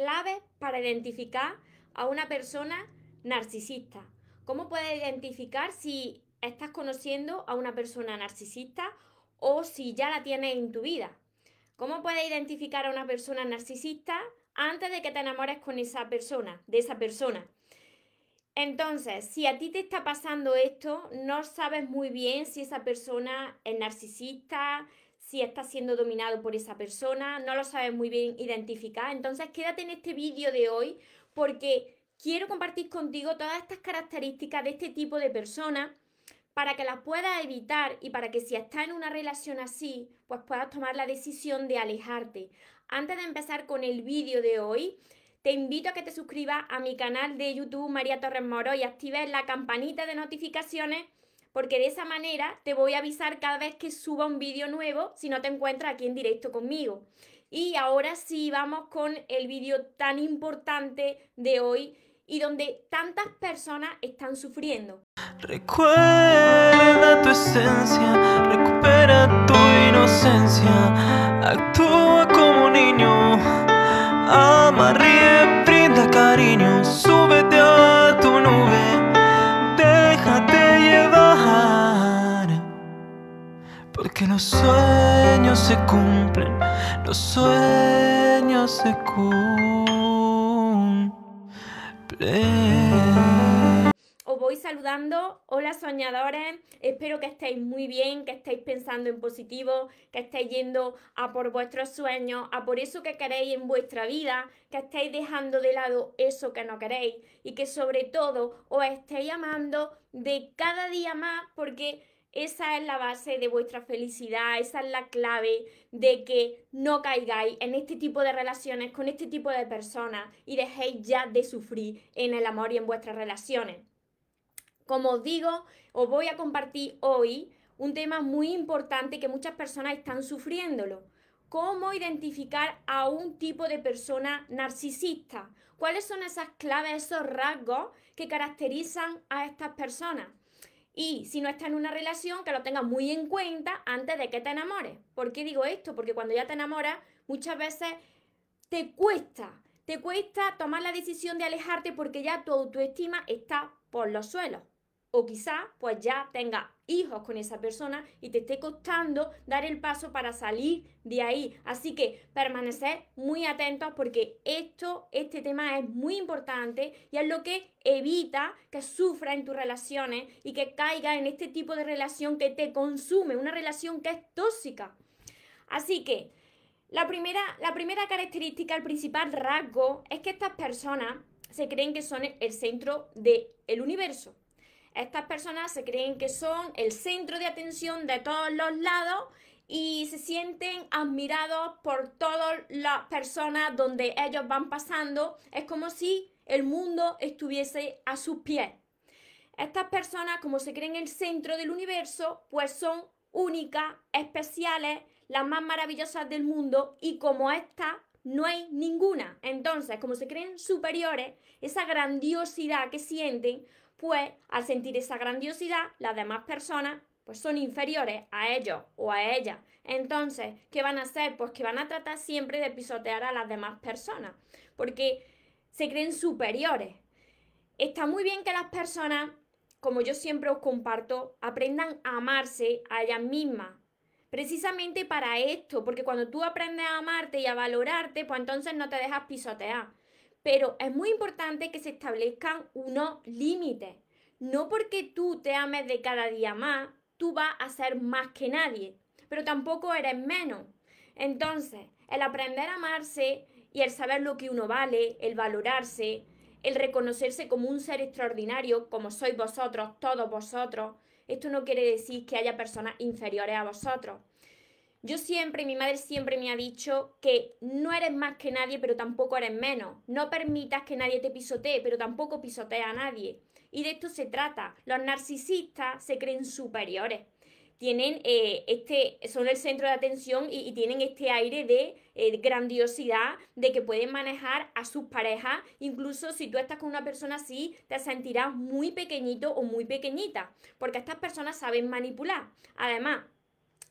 claves para identificar a una persona narcisista. ¿Cómo puedes identificar si estás conociendo a una persona narcisista o si ya la tienes en tu vida? ¿Cómo puedes identificar a una persona narcisista antes de que te enamores con esa persona, de esa persona? Entonces, si a ti te está pasando esto, no sabes muy bien si esa persona es narcisista, si está siendo dominado por esa persona, no lo sabes muy bien identificar. Entonces, quédate en este vídeo de hoy porque quiero compartir contigo todas estas características de este tipo de persona para que las puedas evitar y para que si estás en una relación así, pues puedas tomar la decisión de alejarte. Antes de empezar con el vídeo de hoy, te invito a que te suscribas a mi canal de YouTube María Torres Moro y actives la campanita de notificaciones porque de esa manera te voy a avisar cada vez que suba un vídeo nuevo si no te encuentras aquí en directo conmigo. Y ahora sí vamos con el vídeo tan importante de hoy y donde tantas personas están sufriendo. Recuerda tu esencia, recupera tu inocencia, actúa como niño, ama, ríe, brinda cariño, sueños se cumplen. Os voy saludando. Hola soñadores. Espero que estéis muy bien, que estéis pensando en positivo, que estéis yendo a por vuestros sueños, a por eso que queréis en vuestra vida, que estéis dejando de lado eso que no queréis y que sobre todo os estéis amando de cada día más porque esa es la base de vuestra felicidad, esa es la clave de que no caigáis en este tipo de relaciones con este tipo de personas y dejéis ya de sufrir en el amor y en vuestras relaciones. Como os digo, os voy a compartir hoy un tema muy importante que muchas personas están sufriéndolo. ¿Cómo identificar a un tipo de persona narcisista? ¿Cuáles son esas claves, esos rasgos que caracterizan a estas personas? Y si no estás en una relación, que lo tengas muy en cuenta antes de que te enamores. ¿Por qué digo esto? Porque cuando ya te enamoras, muchas veces te cuesta, te cuesta tomar la decisión de alejarte porque ya tu autoestima está por los suelos. O quizá pues ya tenga hijos con esa persona y te esté costando dar el paso para salir de ahí. Así que permanecer muy atentos porque esto, este tema es muy importante y es lo que evita que sufra en tus relaciones y que caiga en este tipo de relación que te consume, una relación que es tóxica. Así que la primera, la primera característica, el principal rasgo es que estas personas se creen que son el centro del universo. Estas personas se creen que son el centro de atención de todos los lados y se sienten admirados por todas las personas donde ellos van pasando. Es como si el mundo estuviese a sus pies. Estas personas, como se creen el centro del universo, pues son únicas, especiales, las más maravillosas del mundo y como estas no hay ninguna. Entonces, como se creen superiores, esa grandiosidad que sienten, pues al sentir esa grandiosidad, las demás personas pues son inferiores a ellos o a ellas. Entonces, ¿qué van a hacer? Pues que van a tratar siempre de pisotear a las demás personas, porque se creen superiores. Está muy bien que las personas, como yo siempre os comparto, aprendan a amarse a ellas mismas. Precisamente para esto, porque cuando tú aprendes a amarte y a valorarte, pues entonces no te dejas pisotear pero es muy importante que se establezcan unos límites. No porque tú te ames de cada día más, tú vas a ser más que nadie, pero tampoco eres menos. Entonces, el aprender a amarse y el saber lo que uno vale, el valorarse, el reconocerse como un ser extraordinario, como sois vosotros, todos vosotros, esto no quiere decir que haya personas inferiores a vosotros. Yo siempre, mi madre siempre me ha dicho que no eres más que nadie, pero tampoco eres menos. No permitas que nadie te pisotee, pero tampoco pisotee a nadie. Y de esto se trata. Los narcisistas se creen superiores. Tienen eh, este, son el centro de atención y, tienen este aire de eh, grandiosidad, de que pueden manejar a sus parejas. Incluso si tú estás con una persona así, te sentirás muy pequeñito o muy pequeñita, porque estas personas saben manipular. Además,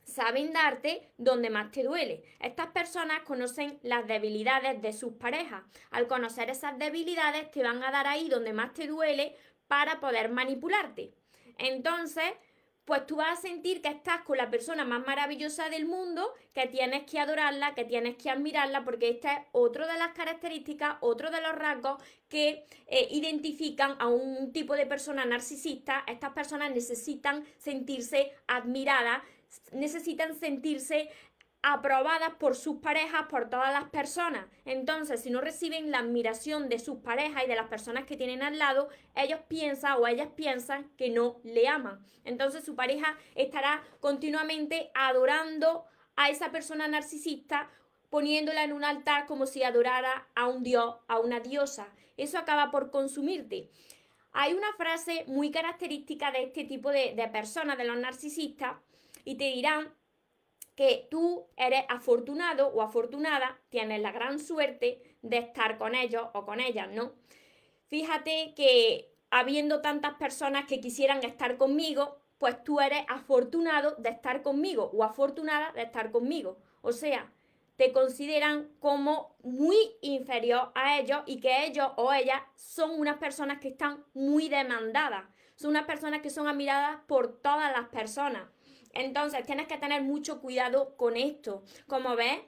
saben darte donde más te duele. Estas personas conocen las debilidades de sus parejas. Al conocer esas debilidades te van a dar ahí donde más te duele para poder manipularte. Entonces, pues tú vas a sentir que estás con la persona más maravillosa del mundo, que tienes que adorarla, que tienes que admirarla, porque esta es otra de las características, otro de los rasgos que eh, identifican a un tipo de persona narcisista. Estas personas necesitan sentirse admiradas, necesitan sentirse aprobadas por sus parejas, por todas las personas. Entonces, si no reciben la admiración de sus parejas y de las personas que tienen al lado, ellos piensan o ellas piensan que no le aman. Entonces, su pareja estará continuamente adorando a esa persona narcisista, poniéndola en un altar como si adorara a un dios, a una diosa. Eso acaba por consumirte. Hay una frase muy característica de este tipo de, de personas, de los narcisistas, y te dirán que tú eres afortunado o afortunada, tienes la gran suerte de estar con ellos o con ellas, ¿no? Fíjate que habiendo tantas personas que quisieran estar conmigo, pues tú eres afortunado de estar conmigo o afortunada de estar conmigo. O sea, te consideran como muy inferior a ellos y que ellos o ellas son unas personas que están muy demandadas. Son unas personas que son admiradas por todas las personas. Entonces, tienes que tener mucho cuidado con esto. Como ves,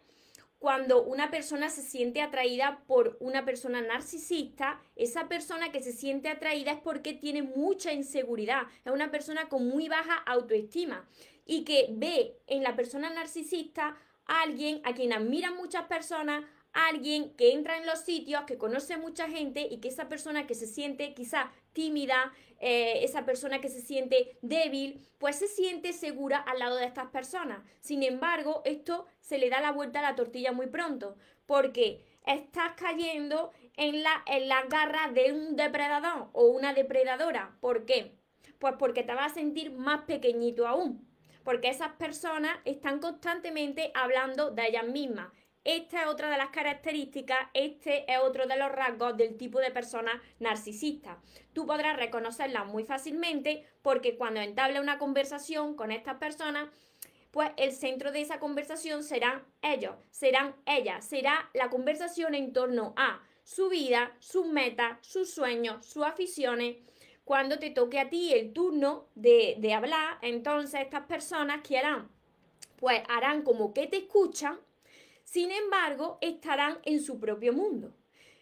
cuando una persona se siente atraída por una persona narcisista, esa persona que se siente atraída es porque tiene mucha inseguridad, es una persona con muy baja autoestima y que ve en la persona narcisista a alguien a quien admiran muchas personas, alguien que entra en los sitios, que conoce mucha gente y que esa persona que se siente quizá tímida, eh, esa persona que se siente débil, pues se siente segura al lado de estas personas. Sin embargo, esto se le da la vuelta a la tortilla muy pronto, porque estás cayendo en la, en garra de un depredador o una depredadora. ¿Por qué? Pues porque te vas a sentir más pequeñito aún. Porque esas personas están constantemente hablando de ellas mismas esta es otra de las características, este es otro de los rasgos del tipo de persona narcisista. Tú podrás reconocerla muy fácilmente porque cuando entable una conversación con estas personas, pues el centro de esa conversación serán ellos, serán ellas, será la conversación en torno a su vida, sus metas, sus sueños, sus aficiones. Cuando te toque a ti el turno de, de hablar, entonces estas personas que harán, pues harán como que te escuchan sin embargo, estarán en su propio mundo.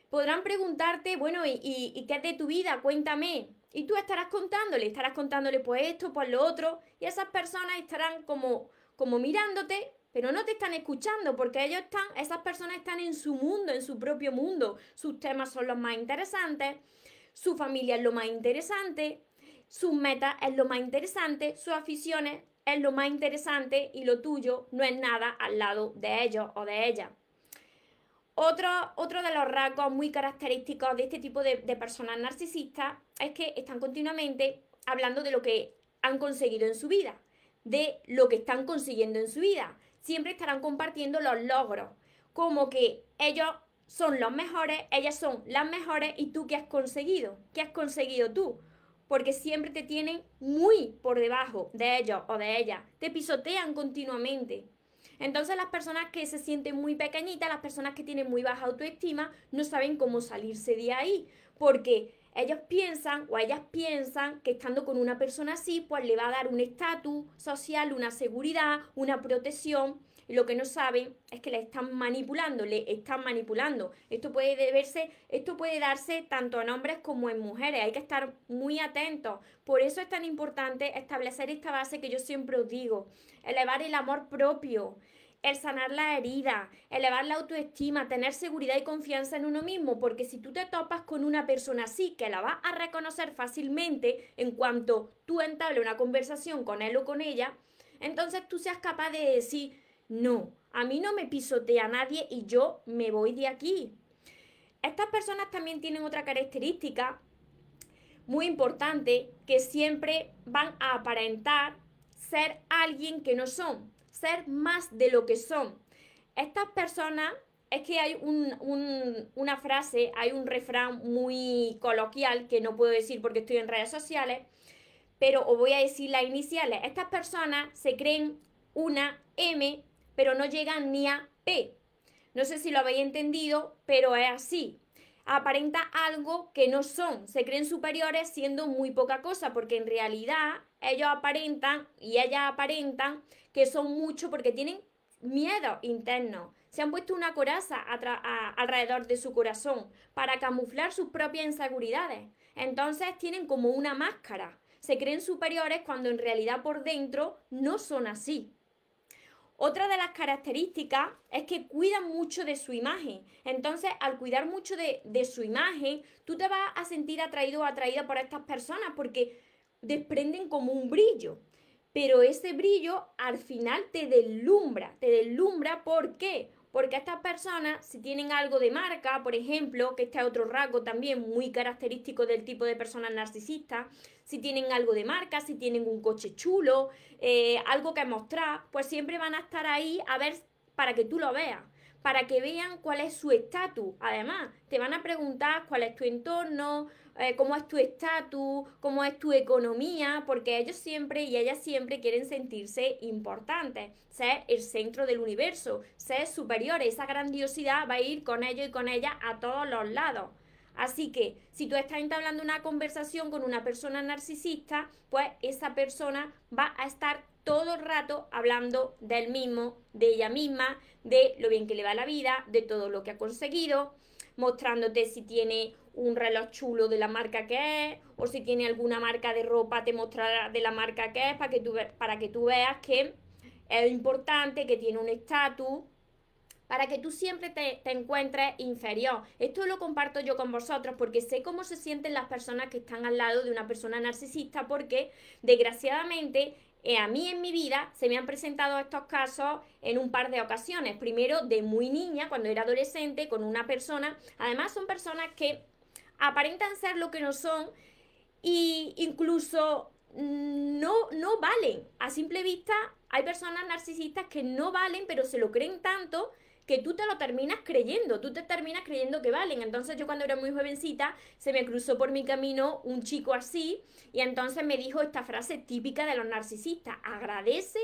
Podrán preguntarte, bueno, ¿y, qué es de tu vida? Cuéntame. Y tú estarás contándole, estarás contándole pues esto, pues lo otro, y esas personas estarán como, como mirándote, pero no te están escuchando porque ellos están, esas personas están en su mundo, en su propio mundo. Sus temas son los más interesantes, su familia es lo más interesante, sus metas es lo más interesante, sus aficiones es lo más interesante y lo tuyo no es nada al lado de ellos o de ella. Otro, otro de los rasgos muy característicos de este tipo de, de personas narcisistas es que están continuamente hablando de lo que han conseguido en su vida, de lo que están consiguiendo en su vida. Siempre estarán compartiendo los logros, como que ellos son los mejores, ellas son las mejores y tú qué has conseguido, qué has conseguido tú porque siempre te tienen muy por debajo de ellos o de ellas, te pisotean continuamente. Entonces las personas que se sienten muy pequeñitas, las personas que tienen muy baja autoestima, no saben cómo salirse de ahí, porque ellos piensan o ellas piensan que estando con una persona así, pues le va a dar un estatus social, una seguridad, una protección y lo que no saben es que le están manipulando, le están manipulando. Esto puede deberse, esto puede darse tanto en hombres como en mujeres. Hay que estar muy atentos. Por eso es tan importante establecer esta base que yo siempre os digo. Elevar el amor propio el sanar la herida, elevar la autoestima, tener seguridad y confianza en uno mismo, porque si tú te topas con una persona así, que la vas a reconocer fácilmente en cuanto tú entables una conversación con él o con ella, entonces tú seas capaz de decir, no, a mí no me pisotea nadie y yo me voy de aquí. Estas personas también tienen otra característica muy importante que siempre van a aparentar ser alguien que no son, ser más de lo que son. Estas personas, es que hay una frase, hay un refrán muy coloquial que no puedo decir porque estoy en redes sociales, pero os voy a decir las iniciales. Estas personas se creen una M, pero no llegan ni a P. No sé si lo habéis entendido, pero es así. Aparenta algo que no son. Se creen superiores siendo muy poca cosa, porque en realidad ellos aparentan y ellas aparentan que son mucho porque tienen miedo interno. Se han puesto una coraza alrededor de su corazón para camuflar sus propias inseguridades. Entonces tienen como una máscara. Se creen superiores cuando en realidad por dentro no son así. Otra de las características es que cuidan mucho de su imagen. Entonces, al cuidar mucho de, de su imagen, tú te vas a sentir atraído o atraída por estas personas porque desprenden como un brillo pero ese brillo al final te deslumbra, te deslumbra ¿por qué? Porque estas personas, si tienen algo de marca, por ejemplo, que este es otro rasgo también muy característico del tipo de personas narcisistas, si tienen algo de marca, si tienen un coche chulo, eh, algo que mostrar, pues siempre van a estar ahí a ver para que tú lo veas para que vean cuál es su estatus. Además, te van a preguntar cuál es tu entorno, eh, cómo es tu estatus, cómo es tu economía, porque ellos siempre y ellas siempre quieren sentirse importantes, ser el centro del universo, ser superiores. Esa grandiosidad va a ir con ellos y con ellas a todos los lados. Así que si tú estás entablando una conversación con una persona narcisista, pues esa persona va a estar todo el rato hablando del mismo, de ella misma, de lo bien que le va la vida, de todo lo que ha conseguido, mostrándote si tiene un reloj chulo de la marca que es, o si tiene alguna marca de ropa, te mostrará de la marca que es, para que tú, para que tú veas que es importante, que tiene un estatus, para que tú siempre te, encuentres inferior. Esto lo comparto yo con vosotros porque sé cómo se sienten las personas que están al lado de una persona narcisista porque desgraciadamente a mí en mi vida se me han presentado estos casos en un par de ocasiones. Primero de muy niña, cuando era adolescente, con una persona. Además son personas que aparentan ser lo que no son e incluso mm, no, no valen. A simple vista hay personas narcisistas que no valen, pero se lo creen tanto que tú te lo terminas creyendo, tú te terminas creyendo que valen. Entonces yo cuando era muy jovencita se me cruzó por mi camino un chico así y entonces me dijo esta frase típica de los narcisistas, agradece,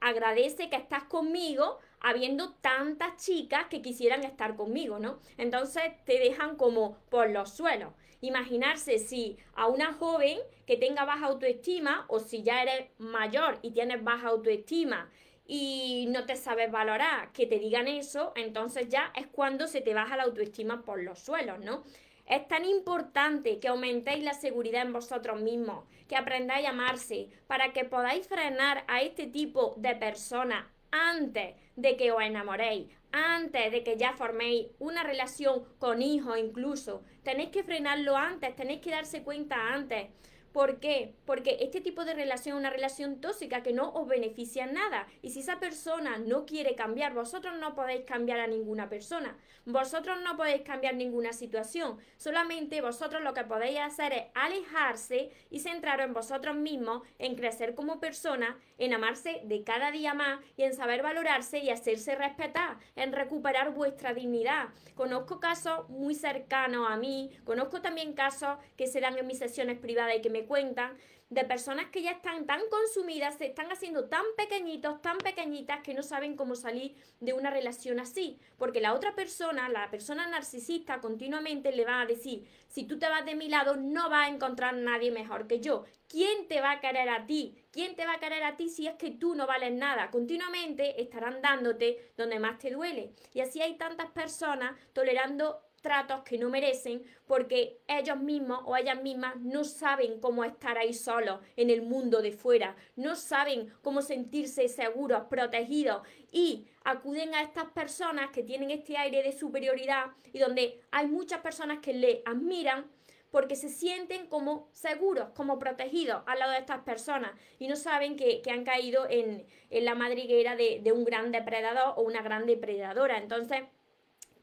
agradece que estás conmigo habiendo tantas chicas que quisieran estar conmigo, ¿no? Entonces te dejan como por los suelos. Imaginarse si a una joven que tenga baja autoestima o si ya eres mayor y tienes baja autoestima y no te sabes valorar, que te digan eso, entonces ya es cuando se te baja la autoestima por los suelos, ¿no? Es tan importante que aumentéis la seguridad en vosotros mismos, que aprendáis a amarse, para que podáis frenar a este tipo de personas antes de que os enamoréis, antes de que ya forméis una relación con hijos incluso. Tenéis que frenarlo antes, tenéis que darse cuenta antes. ¿Por qué? Porque este tipo de relación es una relación tóxica que no os beneficia en nada. Y si esa persona no quiere cambiar, vosotros no podéis cambiar a ninguna persona. Vosotros no podéis cambiar ninguna situación. Solamente vosotros lo que podéis hacer es alejarse y centraros en vosotros mismos, en crecer como persona, en amarse de cada día más y en saber valorarse y hacerse respetar, en recuperar vuestra dignidad. Conozco casos muy cercanos a mí, conozco también casos que se dan en mis sesiones privadas y que me cuentan de personas que ya están tan consumidas, se están haciendo tan pequeñitos, tan pequeñitas que no saben cómo salir de una relación así. Porque la otra persona, la persona narcisista, continuamente le va a decir, si tú te vas de mi lado, no vas a encontrar nadie mejor que yo. ¿Quién te va a querer a ti? ¿Quién te va a querer a ti si es que tú no vales nada? Continuamente estarán dándote donde más te duele. Y así hay tantas personas tolerando tratos que no merecen porque ellos mismos o ellas mismas no saben cómo estar ahí solos en el mundo de fuera, no saben cómo sentirse seguros, protegidos y acuden a estas personas que tienen este aire de superioridad y donde hay muchas personas que le admiran porque se sienten como seguros, como protegidos al lado de estas personas y no saben que, han caído en, la madriguera de, de un gran depredador o una gran depredadora. Entonces,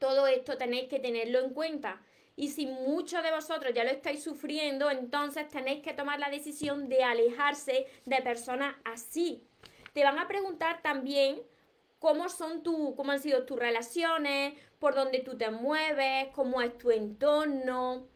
todo esto tenéis que tenerlo en cuenta. Y si muchos de vosotros ya lo estáis sufriendo, entonces tenéis que tomar la decisión de alejarse de personas así. Te van a preguntar también cómo son cómo han sido tus relaciones, por dónde tú te mueves, cómo es tu entorno,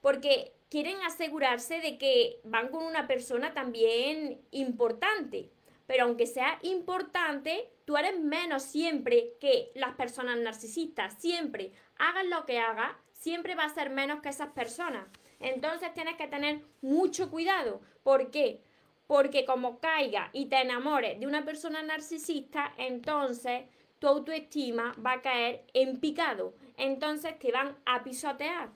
porque quieren asegurarse de que van con una persona también importante pero aunque sea importante, tú eres menos siempre que las personas narcisistas. Siempre, hagas lo que hagas, siempre va a ser menos que esas personas. Entonces tienes que tener mucho cuidado. ¿Por qué? Porque como caiga y te enamores de una persona narcisista, entonces tu autoestima va a caer en picado. Entonces te van a pisotear.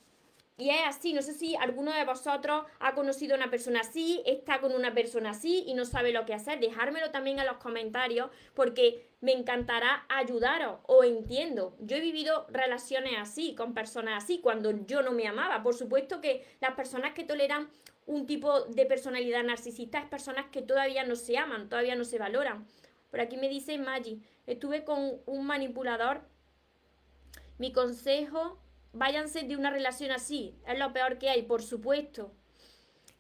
Y es así, no sé si alguno de vosotros ha conocido a una persona así, está con una persona así y no sabe lo que hacer. Dejármelo también en los comentarios porque me encantará ayudaros o entiendo. Yo he vivido relaciones así, con personas así, cuando yo no me amaba. Por supuesto que las personas que toleran un tipo de personalidad narcisista es personas que todavía no se aman, todavía no se valoran. Por aquí me dice Maggi, estuve con un manipulador. Mi consejo váyanse de una relación así. Es lo peor que hay, por supuesto.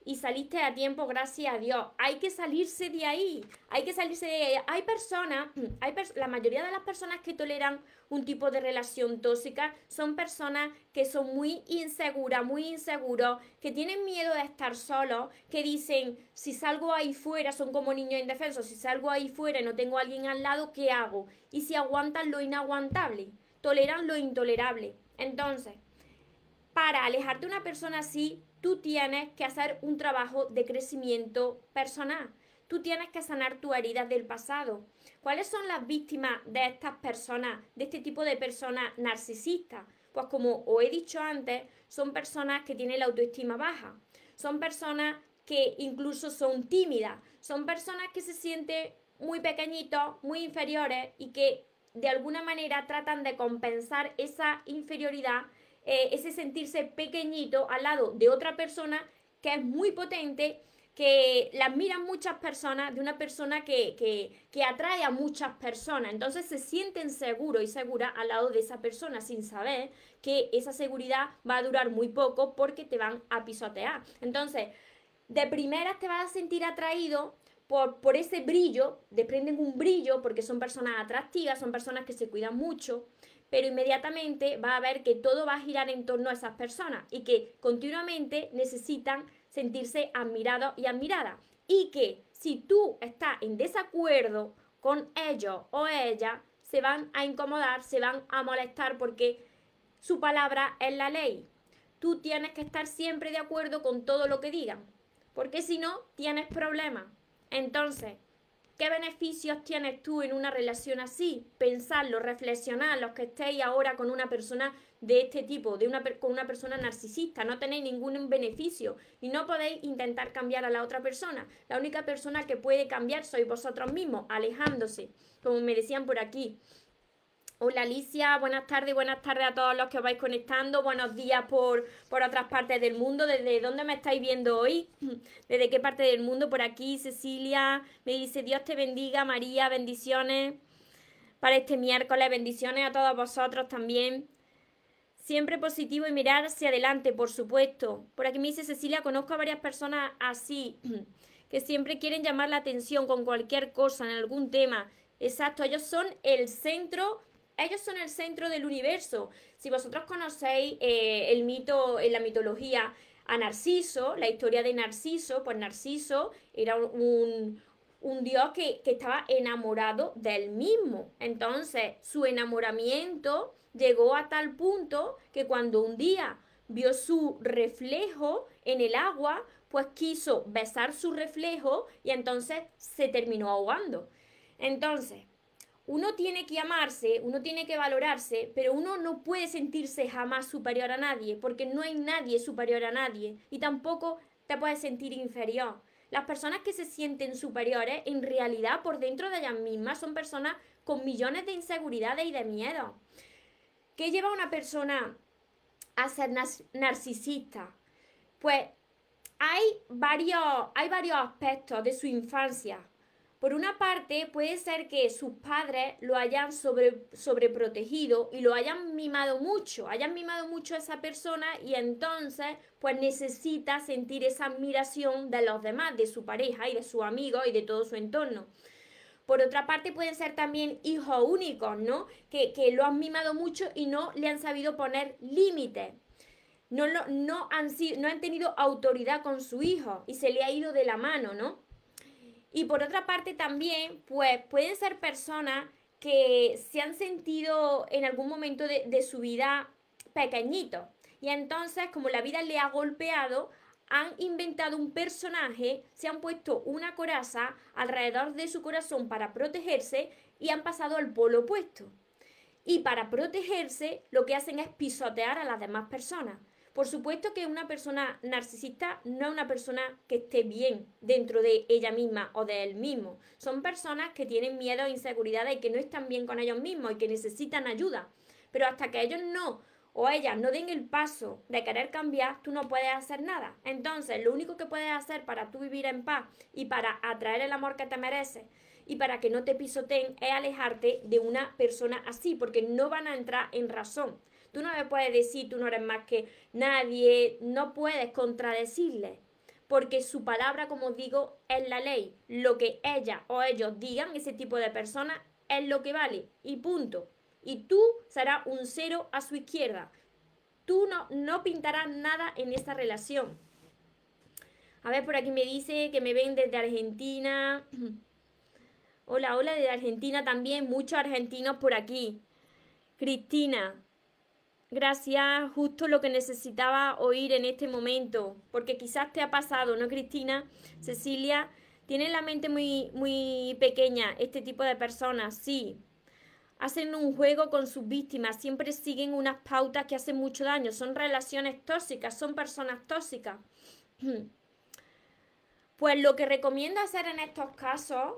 Y saliste a tiempo, gracias a Dios. Hay que salirse de ahí. Hay que salirse de ahí. Hay personas, hay la mayoría de las personas que toleran un tipo de relación tóxica son personas que son muy inseguras, muy inseguros, que tienen miedo de estar solos, que dicen, si salgo ahí fuera, son como niños indefensos, si salgo ahí fuera y no tengo a alguien al lado, ¿qué hago? Y si aguantan lo inaguantable, toleran lo intolerable. Entonces, para alejarte de una persona así, tú tienes que hacer un trabajo de crecimiento personal. Tú tienes que sanar tus heridas del pasado. ¿Cuáles son las víctimas de estas personas, de este tipo de personas narcisistas? Pues como os he dicho antes, son personas que tienen la autoestima baja. Son personas que incluso son tímidas. Son personas que se sienten muy pequeñitos, muy inferiores y que de alguna manera tratan de compensar esa inferioridad, eh, ese sentirse pequeñito al lado de otra persona que es muy potente, que la admiran muchas personas, de una persona que, que, atrae a muchas personas. Entonces se sienten seguros y seguras al lado de esa persona sin saber que esa seguridad va a durar muy poco porque te van a pisotear. Entonces, de primeras te vas a sentir atraído por, ese brillo, desprenden un brillo porque son personas atractivas, son personas que se cuidan mucho, pero inmediatamente va a ver que todo va a girar en torno a esas personas y que continuamente necesitan sentirse admirados y admiradas. Y que si tú estás en desacuerdo con ellos o ella, se van a incomodar, se van a molestar porque su palabra es la ley. Tú tienes que estar siempre de acuerdo con todo lo que digan, porque si no, tienes problemas. Entonces, ¿qué beneficios tienes tú en una relación así? Pensarlo, reflexionar, los que estéis ahora con una persona de este tipo, de una, con una persona narcisista, no tenéis ningún beneficio y no podéis intentar cambiar a la otra persona. La única persona que puede cambiar sois vosotros mismos, alejándose, como me decían por aquí. Hola Alicia, buenas tardes, buenas tardes a todos los que os vais conectando, buenos días por, por otras partes del mundo, desde dónde me estáis viendo hoy, desde qué parte del mundo, por aquí Cecilia me dice Dios te bendiga, María, bendiciones para este miércoles, bendiciones a todos vosotros también. Siempre positivo y mirar hacia adelante, por supuesto. Por aquí me dice Cecilia, conozco a varias personas así, que siempre quieren llamar la atención con cualquier cosa, en algún tema. Exacto, ellos son el centro ellos son el centro del universo. Si vosotros conocéis eh, el mito, en la mitología, a Narciso, la historia de Narciso, pues Narciso era un, dios que, que, estaba enamorado del mismo. Entonces, su enamoramiento llegó a tal punto que cuando un día vio su reflejo en el agua, pues quiso besar su reflejo y entonces se terminó ahogando. Entonces, uno tiene que amarse, uno tiene que valorarse, pero uno no puede sentirse jamás superior a nadie, porque no hay nadie superior a nadie y tampoco te puedes sentir inferior. Las personas que se sienten superiores, en realidad por dentro de ellas mismas, son personas con millones de inseguridades y de miedo. ¿Qué lleva a una persona a ser narcisista? Pues hay varios, hay varios aspectos de su infancia por una parte, puede ser que sus padres lo hayan sobre, sobreprotegido y lo hayan mimado mucho, hayan mimado mucho a esa persona y entonces pues necesita sentir esa admiración de los demás, de su pareja y de su amigo y de todo su entorno. Por otra parte, pueden ser también hijos únicos, ¿no? Que, lo han mimado mucho y no le han sabido poner límites. No, han, no han tenido autoridad con su hijo y se le ha ido de la mano, ¿no? Y por otra parte también, pues pueden ser personas que se han sentido en algún momento de, de su vida pequeñitos. Y entonces, como la vida le ha golpeado, han inventado un personaje, se han puesto una coraza alrededor de su corazón para protegerse y han pasado al polo opuesto. Y para protegerse lo que hacen es pisotear a las demás personas. Por supuesto que una persona narcisista no es una persona que esté bien dentro de ella misma o de él mismo. Son personas que tienen miedo e inseguridad y que no están bien con ellos mismos y que necesitan ayuda. Pero hasta que ellos no o ellas no den el paso de querer cambiar, tú no puedes hacer nada. Entonces, lo único que puedes hacer para tú vivir en paz y para atraer el amor que te mereces y para que no te pisoteen es alejarte de una persona así, porque no van a entrar en razón. Tú no le puedes decir, tú no eres más que nadie, no puedes contradecirle, porque su palabra, como digo, es la ley. Lo que ella o ellos digan, ese tipo de personas, es lo que vale, y punto y tú serás un cero a su izquierda. Tú no, no pintarás nada en esa relación. A ver, por aquí me dice que me ven desde Argentina. Hola, hola, desde Argentina también. Muchos argentinos por aquí. Cristina, gracias. Justo lo que necesitaba oír en este momento. Porque quizás te ha pasado, ¿no, Cristina? Cecilia, tiene la mente muy, muy pequeña este tipo de personas, sí hacen un juego con sus víctimas, siempre siguen unas pautas que hacen mucho daño, son relaciones tóxicas, son personas tóxicas. Pues lo que recomiendo hacer en estos casos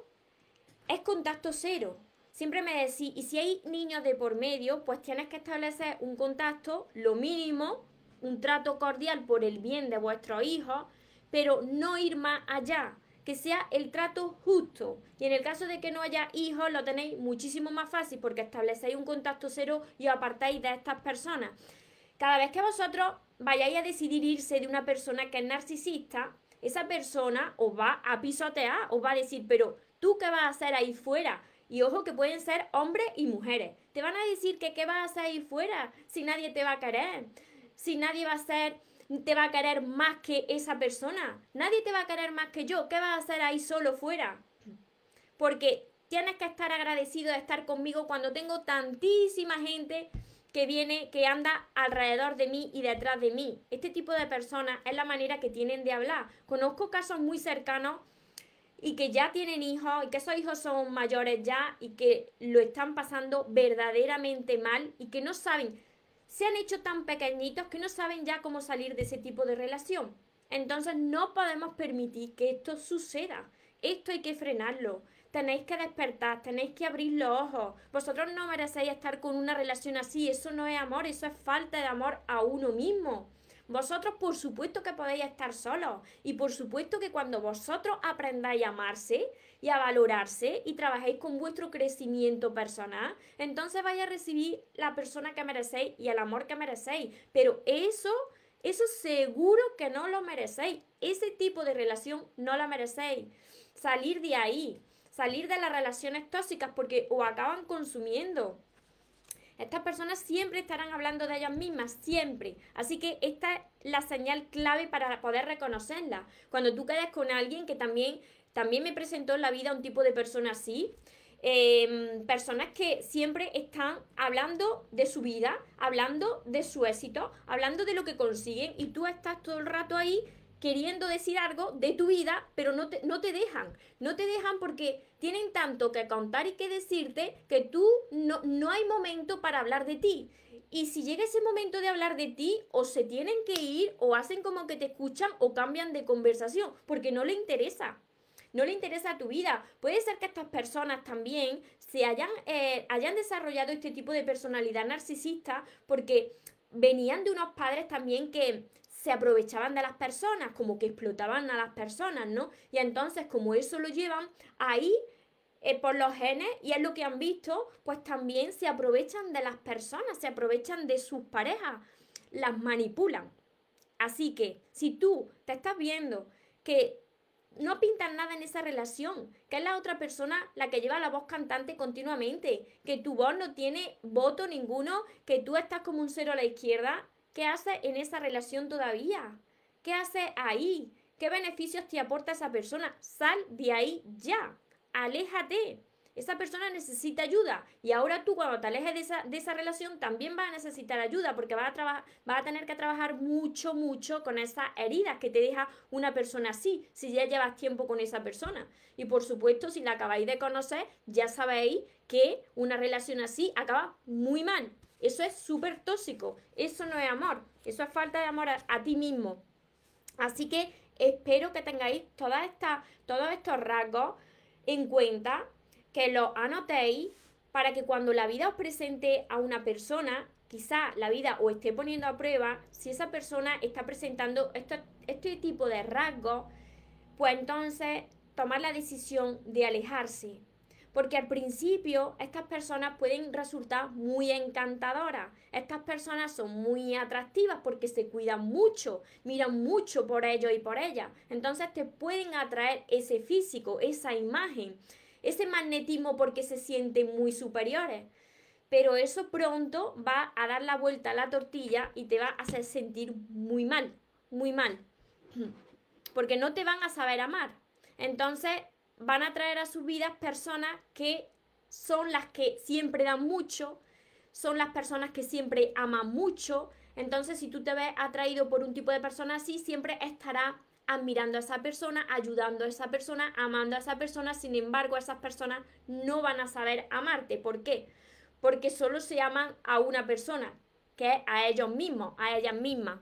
es contacto cero. Siempre me decís, y si hay niños de por medio, pues tienes que establecer un contacto, lo mínimo, un trato cordial por el bien de vuestros hijos, pero no ir más allá que sea el trato justo. Y en el caso de que no haya hijos, lo tenéis muchísimo más fácil porque establecéis un contacto cero y os apartáis de estas personas. Cada vez que vosotros vayáis a decidir irse de una persona que es narcisista, esa persona os va a pisotear, os va a decir, pero tú qué vas a hacer ahí fuera. Y ojo que pueden ser hombres y mujeres. Te van a decir que qué vas a hacer ahí fuera si nadie te va a querer, si nadie va a ser te va a querer más que esa persona. Nadie te va a querer más que yo. ¿Qué vas a hacer ahí solo fuera? Porque tienes que estar agradecido de estar conmigo cuando tengo tantísima gente que viene, que anda alrededor de mí y detrás de mí. Este tipo de personas es la manera que tienen de hablar. Conozco casos muy cercanos y que ya tienen hijos y que esos hijos son mayores ya y que lo están pasando verdaderamente mal y que no saben se han hecho tan pequeñitos que no saben ya cómo salir de ese tipo de relación. Entonces no podemos permitir que esto suceda. Esto hay que frenarlo. Tenéis que despertar, tenéis que abrir los ojos. Vosotros no merecéis estar con una relación así. Eso no es amor, eso es falta de amor a uno mismo. Vosotros por supuesto que podéis estar solos y por supuesto que cuando vosotros aprendáis a amarse y a valorarse y trabajéis con vuestro crecimiento personal, entonces vais a recibir la persona que merecéis y el amor que merecéis. Pero eso, eso seguro que no lo merecéis. Ese tipo de relación no la merecéis. Salir de ahí, salir de las relaciones tóxicas porque os acaban consumiendo. Estas personas siempre estarán hablando de ellas mismas, siempre. Así que esta es la señal clave para poder reconocerla. Cuando tú quedes con alguien que también, también me presentó en la vida un tipo de persona así, em, personas que siempre están hablando de su vida, hablando de su éxito, hablando de lo que consiguen y tú estás todo el rato ahí queriendo decir algo de tu vida, pero no te, no te dejan. No te dejan porque tienen tanto que contar y que decirte que tú no, no hay momento para hablar de ti. Y si llega ese momento de hablar de ti, o se tienen que ir, o hacen como que te escuchan, o cambian de conversación, porque no le interesa. No le interesa tu vida. Puede ser que estas personas también se hayan, eh, hayan desarrollado este tipo de personalidad narcisista porque venían de unos padres también que se aprovechaban de las personas, como que explotaban a las personas, ¿no? Y entonces, como eso lo llevan ahí eh, por los genes y es lo que han visto, pues también se aprovechan de las personas, se aprovechan de sus parejas, las manipulan. Así que, si tú te estás viendo que no pintan nada en esa relación, que es la otra persona la que lleva la voz cantante continuamente, que tu voz no tiene voto ninguno, que tú estás como un cero a la izquierda, ¿Qué hace en esa relación todavía? ¿Qué hace ahí? ¿Qué beneficios te aporta esa persona? Sal de ahí ya. Aléjate. Esa persona necesita ayuda y ahora tú cuando te alejes de esa, de esa relación también vas a necesitar ayuda porque vas a, vas a tener que trabajar mucho, mucho con esas heridas que te deja una persona así, si ya llevas tiempo con esa persona. Y por supuesto, si la acabáis de conocer, ya sabéis que una relación así acaba muy mal. Eso es súper tóxico, eso no es amor, eso es falta de amor a, ti mismo. Así que espero que tengáis todas estas, todos estos rasgos en cuenta que lo anotéis para que cuando la vida os presente a una persona, quizá la vida os esté poniendo a prueba, si esa persona está presentando este tipo de rasgos, pues entonces tomar la decisión de alejarse. Porque al principio estas personas pueden resultar muy encantadoras. Estas personas son muy atractivas porque se cuidan mucho, miran mucho por ellos y por ellas. Entonces te pueden atraer ese físico, esa imagen ese magnetismo porque se sienten muy superiores. Pero eso pronto va a dar la vuelta a la tortilla y te va a hacer sentir muy mal, muy mal. Porque no te van a saber amar. Entonces van a traer a sus vidas personas que son las que siempre dan mucho, son las personas que siempre aman mucho. Entonces, si tú te ves atraído por un tipo de persona así, siempre estará admirando a esa persona, ayudando a esa persona, amando a esa persona. Sin embargo, esas personas no van a saber amarte. ¿Por qué? Porque solo se aman a una persona, que es a ellos mismos, a ellas mismas.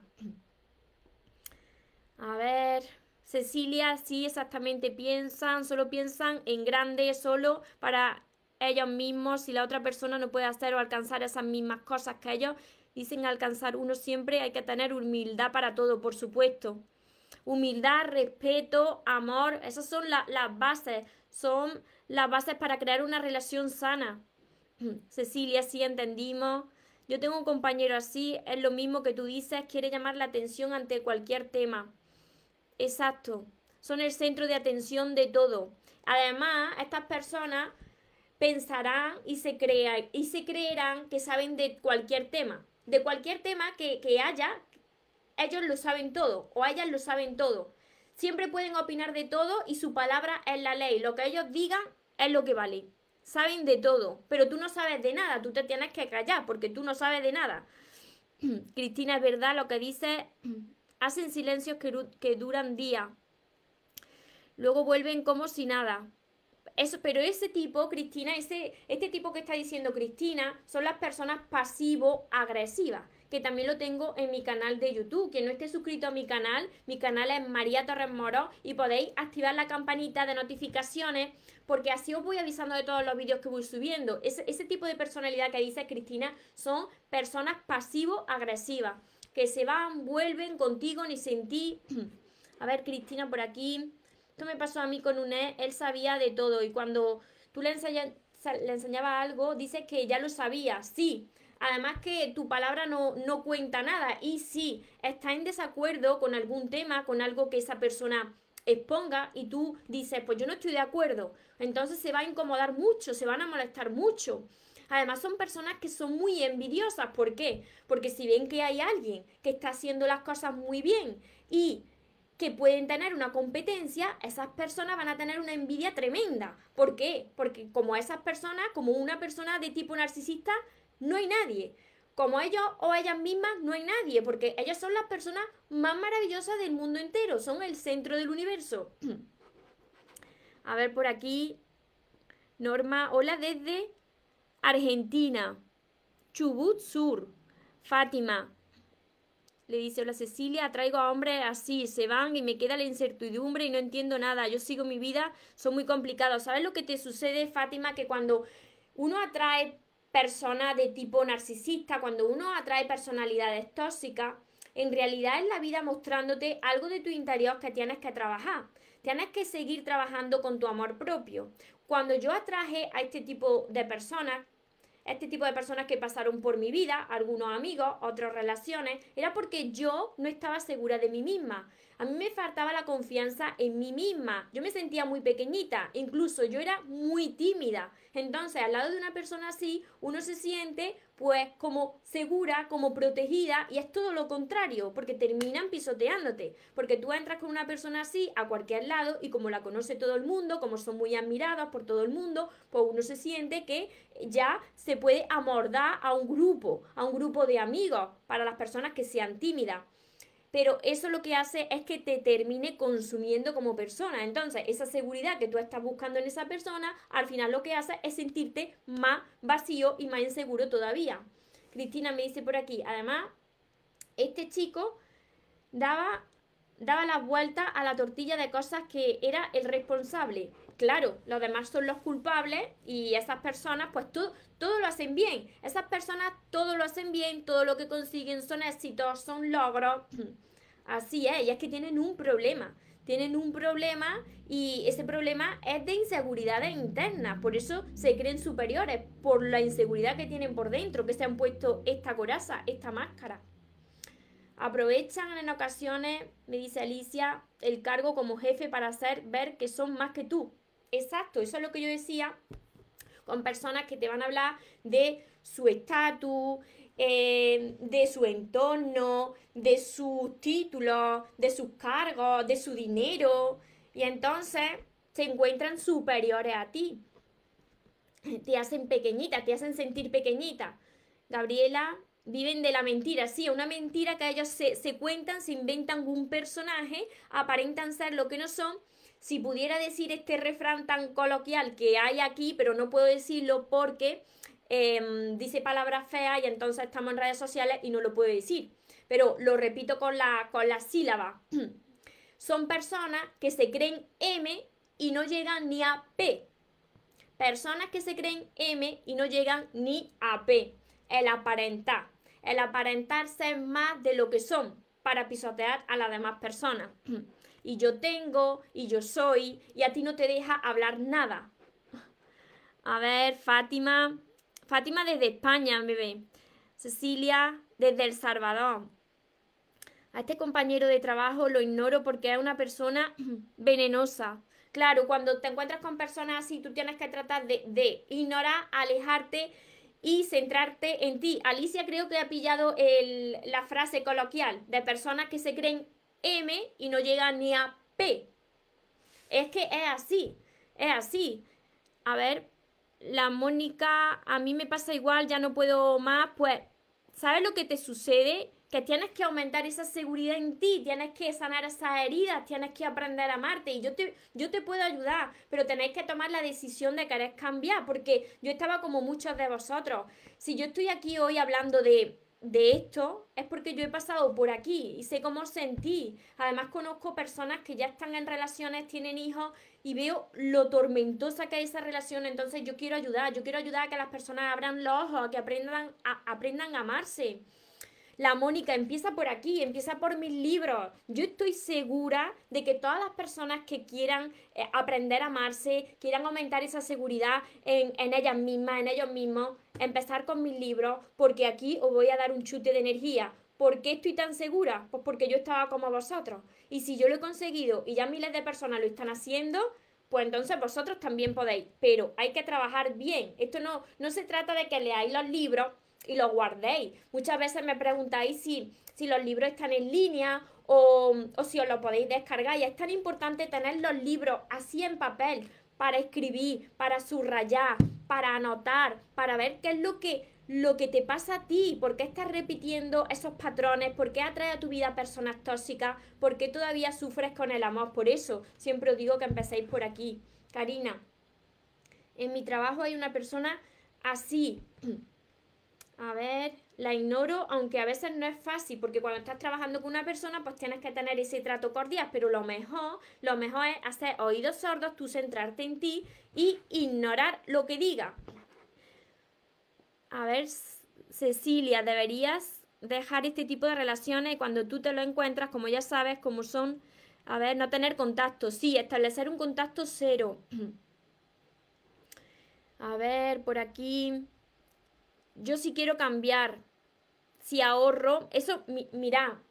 A ver, Cecilia, sí, exactamente piensan, solo piensan en grande, solo para ellos mismos. Si la otra persona no puede hacer o alcanzar esas mismas cosas que ellos dicen alcanzar, uno siempre hay que tener humildad para todo, por supuesto humildad, respeto, amor, esas son las bases, son las bases para crear una relación sana. Cecilia, sí entendimos. Yo tengo un compañero así, es lo mismo que tú dices, quiere llamar la atención ante cualquier tema. Exacto, son el centro de atención de todo. Además, estas personas pensarán y se, crean, y se creerán que saben de cualquier tema, de cualquier tema que, que haya, ellos lo saben todo o ellas lo saben todo. Siempre pueden opinar de todo y su palabra es la ley. Lo que ellos digan es lo que vale. Saben de todo, pero tú no sabes de nada. Tú te tienes que callar porque tú no sabes de nada. Cristina, es verdad lo que dice. Hacen silencios que, duran días. Luego vuelven como si nada. Eso, pero ese tipo, Cristina, ese, este tipo que está diciendo Cristina, son las personas pasivo-agresivas que también lo tengo en mi canal de YouTube. Quien no esté suscrito a mi canal, mi canal es María Torres Moro y podéis activar la campanita de notificaciones porque así os voy avisando de todos los vídeos que voy subiendo. Ese, ese tipo de personalidad que dice Cristina son personas pasivo-agresivas, que se van, vuelven contigo ni sentí. a ver, Cristina, por aquí. Esto me pasó a mí con un e, él sabía de todo y cuando tú le, le enseñabas algo, dice que ya lo sabía, sí, Además que tu palabra no, no cuenta nada y si estás en desacuerdo con algún tema, con algo que esa persona exponga y tú dices, pues yo no estoy de acuerdo, entonces se va a incomodar mucho, se van a molestar mucho. Además son personas que son muy envidiosas. ¿Por qué? Porque si ven que hay alguien que está haciendo las cosas muy bien y que pueden tener una competencia, esas personas van a tener una envidia tremenda. ¿Por qué? Porque como esas personas, como una persona de tipo narcisista, no hay nadie. Como ellos o ellas mismas, no hay nadie, porque ellas son las personas más maravillosas del mundo entero, son el centro del universo. A ver por aquí. Norma, hola desde Argentina. Chubut Sur. Fátima. Le dice, hola Cecilia, traigo a hombres así, se van y me queda la incertidumbre y no entiendo nada. Yo sigo mi vida, son muy complicados. ¿Sabes lo que te sucede, Fátima? Que cuando uno atrae persona de tipo narcisista, cuando uno atrae personalidades tóxicas, en realidad es la vida mostrándote algo de tu interior que tienes que trabajar. Tienes que seguir trabajando con tu amor propio. Cuando yo atraje a este tipo de personas, este tipo de personas que pasaron por mi vida, algunos amigos, otras relaciones, era porque yo no estaba segura de mí misma. A mí me faltaba la confianza en mí misma. Yo me sentía muy pequeñita, incluso yo era muy tímida. Entonces, al lado de una persona así, uno se siente pues como segura, como protegida y es todo lo contrario, porque terminan pisoteándote, porque tú entras con una persona así a cualquier lado y como la conoce todo el mundo, como son muy admirados por todo el mundo, pues uno se siente que ya se puede amordar a un grupo, a un grupo de amigos para las personas que sean tímidas pero eso lo que hace es que te termine consumiendo como persona. Entonces, esa seguridad que tú estás buscando en esa persona, al final lo que hace es sentirte más vacío y más inseguro todavía. Cristina me dice por aquí, además, este chico daba, daba la vuelta a la tortilla de cosas que era el responsable. Claro, los demás son los culpables y esas personas, pues todo, lo hacen bien. Esas personas todo lo hacen bien, todo lo que consiguen son éxitos, son logros. Así es, y es que tienen un problema. Tienen un problema y ese problema es de inseguridades internas. Por eso se creen superiores, por la inseguridad que tienen por dentro, que se han puesto esta coraza, esta máscara. Aprovechan en ocasiones, me dice Alicia, el cargo como jefe para hacer ver que son más que tú. Exacto, eso es lo que yo decía con personas que te van a hablar de su estatus, eh, de su entorno, de sus títulos, de sus cargos, de su dinero. Y entonces se encuentran superiores a ti. Te hacen pequeñita, te hacen sentir pequeñita. Gabriela, viven de la mentira, sí, una mentira que ellos se, se cuentan, se inventan un personaje, aparentan ser lo que no son si pudiera decir este refrán tan coloquial que hay aquí, pero no puedo decirlo porque em, dice palabras feas y entonces estamos en redes sociales y no lo puedo decir. Pero lo repito con la, con la sílaba. Son personas que se creen M y no llegan ni a P. Personas que se creen M y no llegan ni a P. El aparentar. El aparentar ser más de lo que son para pisotear a las demás personas. y yo tengo y yo soy y a ti no te deja hablar nada. A ver, Fátima. Fátima desde España, bebé. Cecilia desde El Salvador. A este compañero de trabajo lo ignoro porque es una persona venenosa. Claro, cuando te encuentras con personas así, tú tienes que tratar de, ignorar, alejarte y centrarte en ti. Alicia creo que ha pillado el, la frase coloquial de personas que se creen M y no llega ni a P. Es que es así, es así. A ver, la Mónica, a mí me pasa igual, ya no puedo más, pues, ¿sabes lo que te sucede? Que tienes que aumentar esa seguridad en ti, tienes que sanar esas heridas, tienes que aprender a amarte y yo te, yo te puedo ayudar, pero tenéis que tomar la decisión de querer cambiar, porque yo estaba como muchos de vosotros. Si yo estoy aquí hoy hablando de de esto es porque yo he pasado por aquí y sé cómo sentí. Además conozco personas que ya están en relaciones, tienen hijos y veo lo tormentosa que es esa relación. Entonces yo quiero ayudar, yo quiero ayudar a que las personas abran los ojos, a que aprendan a, aprendan a amarse. La Mónica empieza por aquí, empieza por mis libros. Yo estoy segura de que todas las personas que quieran eh, aprender a amarse, quieran aumentar esa seguridad en, en ellas mismas, en ellos mismos, empezar con mis libros, porque aquí os voy a dar un chute de energía. ¿Por qué estoy tan segura? Pues porque yo estaba como vosotros. Y si yo lo he conseguido y ya miles de personas lo están haciendo, pues entonces vosotros también podéis. Pero hay que trabajar bien. Esto no, no se trata de que leáis los libros y los guardéis. Muchas veces me preguntáis si, si los libros están en línea o, o si os los podéis descargar. Y es tan importante tener los libros así en papel para escribir, para subrayar, para anotar, para ver qué es lo que, lo que te pasa a ti, por qué estás repitiendo esos patrones, por qué atrae a tu vida personas tóxicas, por qué todavía sufres con el amor. Por eso siempre os digo que empecéis por aquí. Karina, en mi trabajo hay una persona así. A ver, la ignoro, aunque a veces no es fácil, porque cuando estás trabajando con una persona, pues tienes que tener ese trato cordial, pero lo mejor, lo mejor es hacer oídos sordos, tú centrarte en ti y ignorar lo que diga. A ver, Cecilia, deberías dejar este tipo de relaciones y cuando tú te lo encuentras, como ya sabes, como son, a ver, no tener contacto, sí, establecer un contacto cero. A ver, por aquí yo sí quiero cambiar, si ahorro, eso, mira,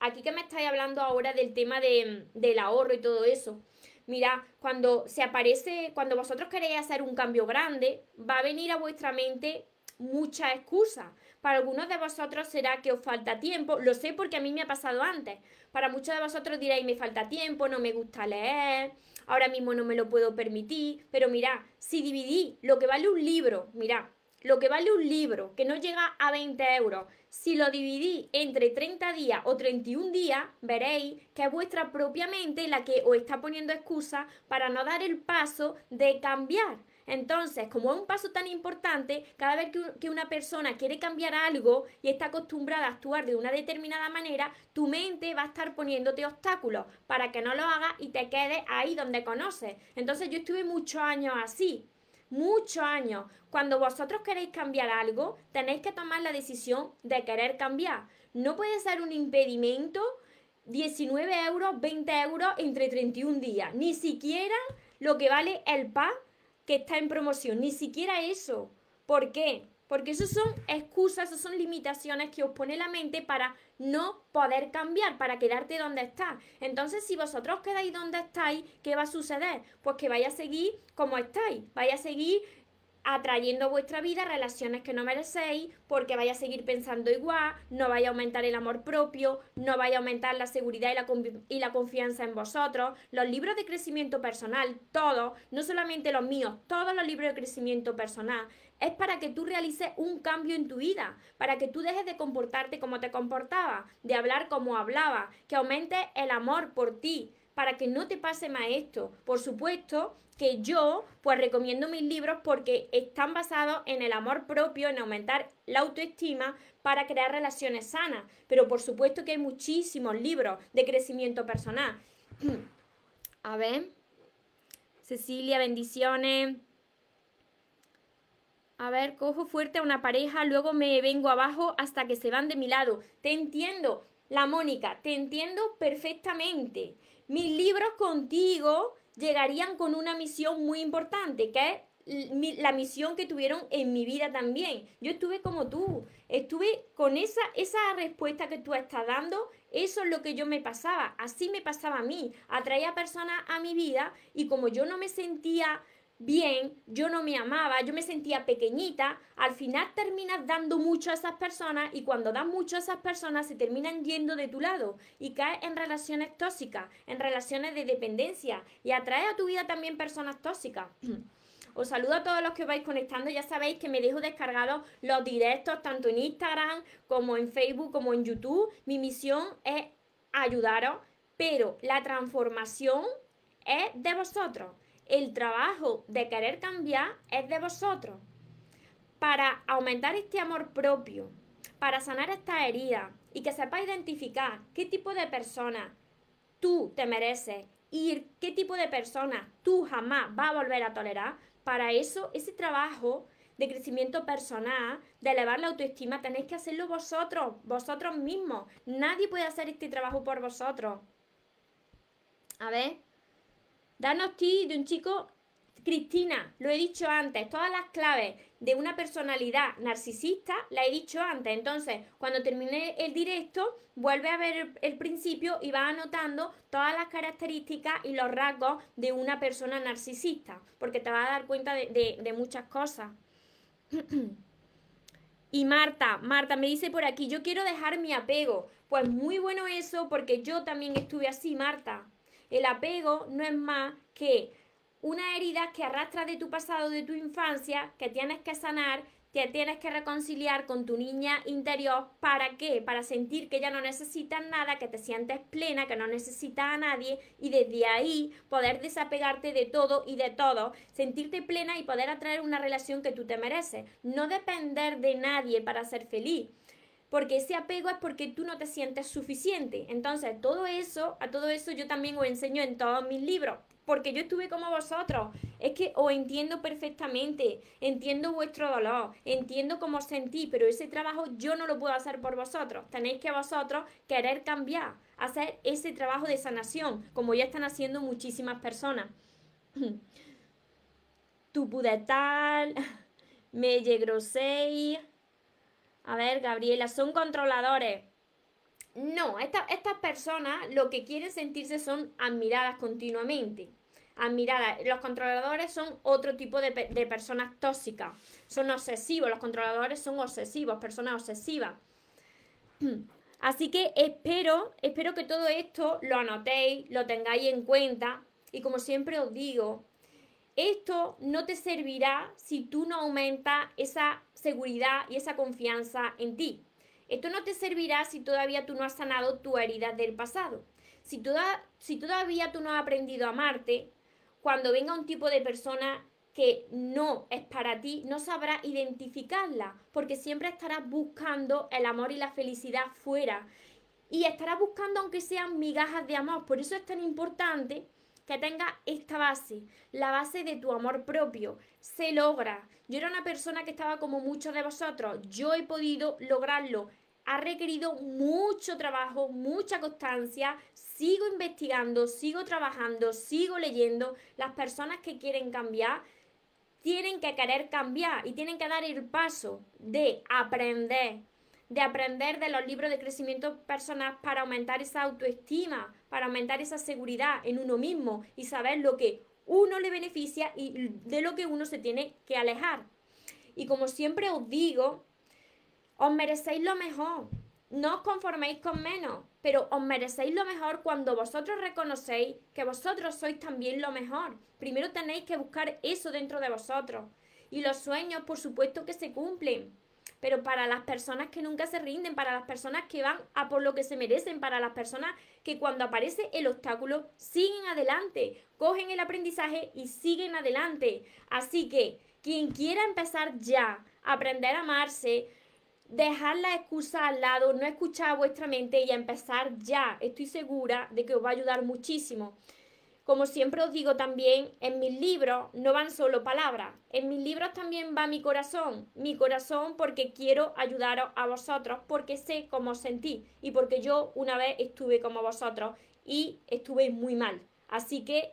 aquí que me estáis hablando ahora del tema de, del ahorro y todo eso. Mira, cuando se aparece, cuando vosotros queréis hacer un cambio grande, va a venir a vuestra mente muchas excusas. Para algunos de vosotros será que os falta tiempo, lo sé porque a mí me ha pasado antes. Para muchos de vosotros diréis, me falta tiempo, no me gusta leer, ahora mismo no me lo puedo permitir, pero mira, si dividí lo que vale un libro, mira, lo que vale un libro, que no llega a 20 euros, si lo dividí entre 30 días o 31 días, veréis que es vuestra propia mente la que os está poniendo excusa para no dar el paso de cambiar. Entonces, como es un paso tan importante, cada vez que, una persona quiere cambiar algo y está acostumbrada a actuar de una determinada manera, tu mente va a estar poniéndote obstáculos para que no lo hagas y te quedes ahí donde conoces. Entonces, yo estuve muchos años así, muchos años. Cuando vosotros queréis cambiar algo, tenéis que tomar la decisión de querer cambiar. No puede ser un impedimento 19 euros, 20 euros entre 31 días. Ni siquiera lo que vale el PA que está en promoción, ni siquiera eso. ¿Por qué? Porque eso son excusas, eso son limitaciones que os pone la mente para no poder cambiar, para quedarte donde estás. Entonces, si vosotros quedáis donde estáis, ¿qué va a suceder? Pues que vaya a seguir como estáis, vaya a seguir atrayendo a vuestra vida relaciones que no merecéis, porque vaya a seguir pensando igual, no vaya a aumentar el amor propio, no vaya a aumentar la seguridad y la, y la confianza en vosotros. Los libros de crecimiento personal, todos, no solamente los míos, todos los libros de crecimiento personal, es para que tú realices un cambio en tu vida, para que tú dejes de comportarte como te comportabas, de hablar como hablaba, que aumente el amor por ti, para que no te pase más esto. Por supuesto que yo pues recomiendo mis libros porque están basados en el amor propio, en aumentar la autoestima para crear relaciones sanas. Pero por supuesto que hay muchísimos libros de crecimiento personal. A ver. Cecilia, bendiciones. A ver, cojo fuerte a una pareja, luego me vengo abajo hasta que se van de mi lado. Te entiendo, la Mónica, te entiendo perfectamente mis libros contigo llegarían con una misión muy importante, que es la misión que tuvieron en mi vida también. Yo estuve como tú, estuve con esa, esa respuesta que tú estás dando, eso es lo que yo me pasaba, así me pasaba a mí, atraía personas a mi vida y como yo no me sentía bien, yo no me amaba, yo me sentía pequeñita, al final terminas dando mucho a esas personas y cuando das mucho a esas personas se terminan yendo de tu lado y caes en relaciones tóxicas, en relaciones de dependencia y atraes a tu vida también personas tóxicas. Os saludo a todos los que vais conectando. Ya sabéis que me dejo descargados los directos tanto en Instagram como en Facebook como en YouTube. Mi misión es ayudaros, pero la transformación es de vosotros. El trabajo de querer cambiar es de vosotros. Para aumentar este amor propio, para sanar esta herida y que sepa identificar qué tipo de persona tú te mereces y qué tipo de persona tú jamás vas a volver a tolerar, para eso, ese trabajo de crecimiento personal, de elevar la autoestima, tenéis que hacerlo vosotros, vosotros mismos. Nadie puede hacer este trabajo por vosotros. A ver, Danos ti de un chico, Cristina, lo he dicho antes, todas las claves de una personalidad narcisista la he dicho antes. Entonces, cuando termine el directo, vuelve a ver el, principio y va anotando todas las características y los rasgos de una persona narcisista, porque te vas a dar cuenta de, de muchas cosas. Y Marta, Marta me dice por aquí, yo quiero dejar mi apego. Pues muy bueno eso, porque yo también estuve así, Marta. El apego no es más que una herida que arrastras de tu pasado, de tu infancia, que tienes que sanar, que tienes que reconciliar con tu niña interior. ¿Para qué? Para sentir que ya no necesitas nada, que te sientes plena, que no necesitas a nadie y desde ahí poder desapegarte de todo y de todo, sentirte plena y poder atraer una relación que tú te mereces. No depender de nadie para ser feliz porque ese apego es porque tú no te sientes suficiente. Entonces, todo eso, a todo eso yo también os enseño en todos mis libros, porque yo estuve como vosotros. Es que os entiendo perfectamente, entiendo vuestro dolor, entiendo cómo sentí, pero ese trabajo yo no lo puedo hacer por vosotros. Tenéis que vosotros querer cambiar, hacer ese trabajo de sanación, como ya están haciendo muchísimas personas. tu pudetal, me grosei a ver, Gabriela, son controladores. No, estas personas lo que quieren sentirse son admiradas continuamente. admirada. Los controladores son otro tipo de, de personas tóxicas. Son obsesivos. Los controladores son obsesivos, personas obsesivas. Así que espero, espero que todo esto lo anotéis, lo tengáis en cuenta. Y como siempre os digo, esto no te servirá si tú no aumentas esa seguridad y esa confianza en ti. Esto no te servirá si todavía tú no has sanado tu herida del pasado. Si, si todavía tú no has aprendido a amarte, cuando venga un tipo de persona que no es para ti, no sabrás identificarla, porque siempre estarás buscando el amor y la felicidad fuera. Y estarás buscando aunque sean migajas de amor. Por eso es tan importante que tenga esta base, la base de tu amor propio. Se logra. Yo era una persona que estaba como muchos de vosotros. Yo he podido lograrlo. Ha requerido mucho trabajo, mucha constancia. Sigo investigando, sigo trabajando, sigo leyendo. Las personas que quieren cambiar tienen que querer cambiar y tienen que dar el paso de aprender, de aprender de los libros de crecimiento personal para aumentar esa autoestima, para aumentar esa seguridad en uno mismo y saber lo que uno le beneficia y de lo que uno se tiene que alejar. Y como siempre os digo, os merecéis lo mejor. No os conforméis con menos, pero os merecéis lo mejor cuando vosotros reconocéis que vosotros sois también lo mejor. Primero tenéis que buscar eso dentro de vosotros. Y los sueños, por supuesto que se cumplen pero para las personas que nunca se rinden, para las personas que van a por lo que se merecen, para las personas que cuando aparece el obstáculo siguen adelante, cogen el aprendizaje y siguen adelante. Así que quien quiera empezar ya a aprender a amarse, dejar la excusa al lado, no escuchar a vuestra mente y empezar ya, estoy segura de que os va a ayudar muchísimo. Como siempre os digo también, en mis libros no van solo palabras, en mis libros también va mi corazón, mi corazón porque quiero ayudaros a vosotros, porque sé cómo sentí y porque yo una vez estuve como vosotros y estuve muy mal. Así que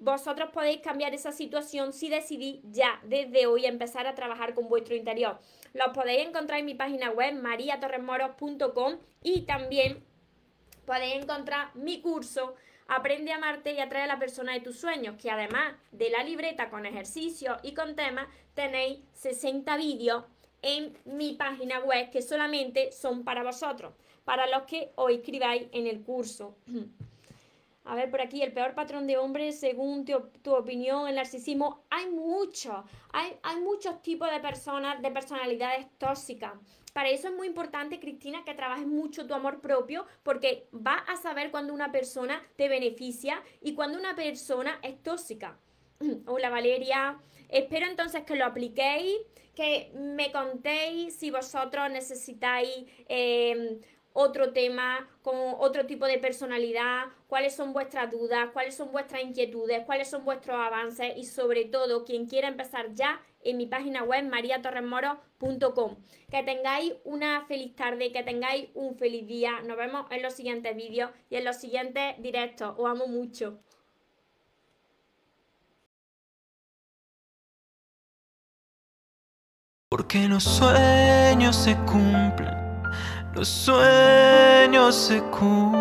vosotros podéis cambiar esa situación si decidís ya desde hoy empezar a trabajar con vuestro interior. Lo podéis encontrar en mi página web mariatorremoros.com y también podéis encontrar mi curso Aprende a amarte y atrae a la persona de tus sueños, que además de la libreta con ejercicios y con temas, tenéis 60 vídeos en mi página web que solamente son para vosotros, para los que os inscribáis en el curso. A ver, por aquí, el peor patrón de hombres, según tu, opinión, el narcisismo. Hay muchos, hay, hay muchos tipos de personas, de personalidades tóxicas. Para eso es muy importante, Cristina, que trabajes mucho tu amor propio, porque vas a saber cuando una persona te beneficia y cuando una persona es tóxica. Hola Valeria, espero entonces que lo apliquéis, que me contéis si vosotros necesitáis eh, otro tema, con otro tipo de personalidad, cuáles son vuestras dudas, cuáles son vuestras inquietudes, cuáles son vuestros avances y sobre todo quien quiera empezar ya en mi página web mariatorresmoro.com. Que tengáis una feliz tarde, que tengáis un feliz día. Nos vemos en los siguientes vídeos y en los siguientes directos. Os amo mucho. Porque los sueños se cumplen, los sueños se cumplen.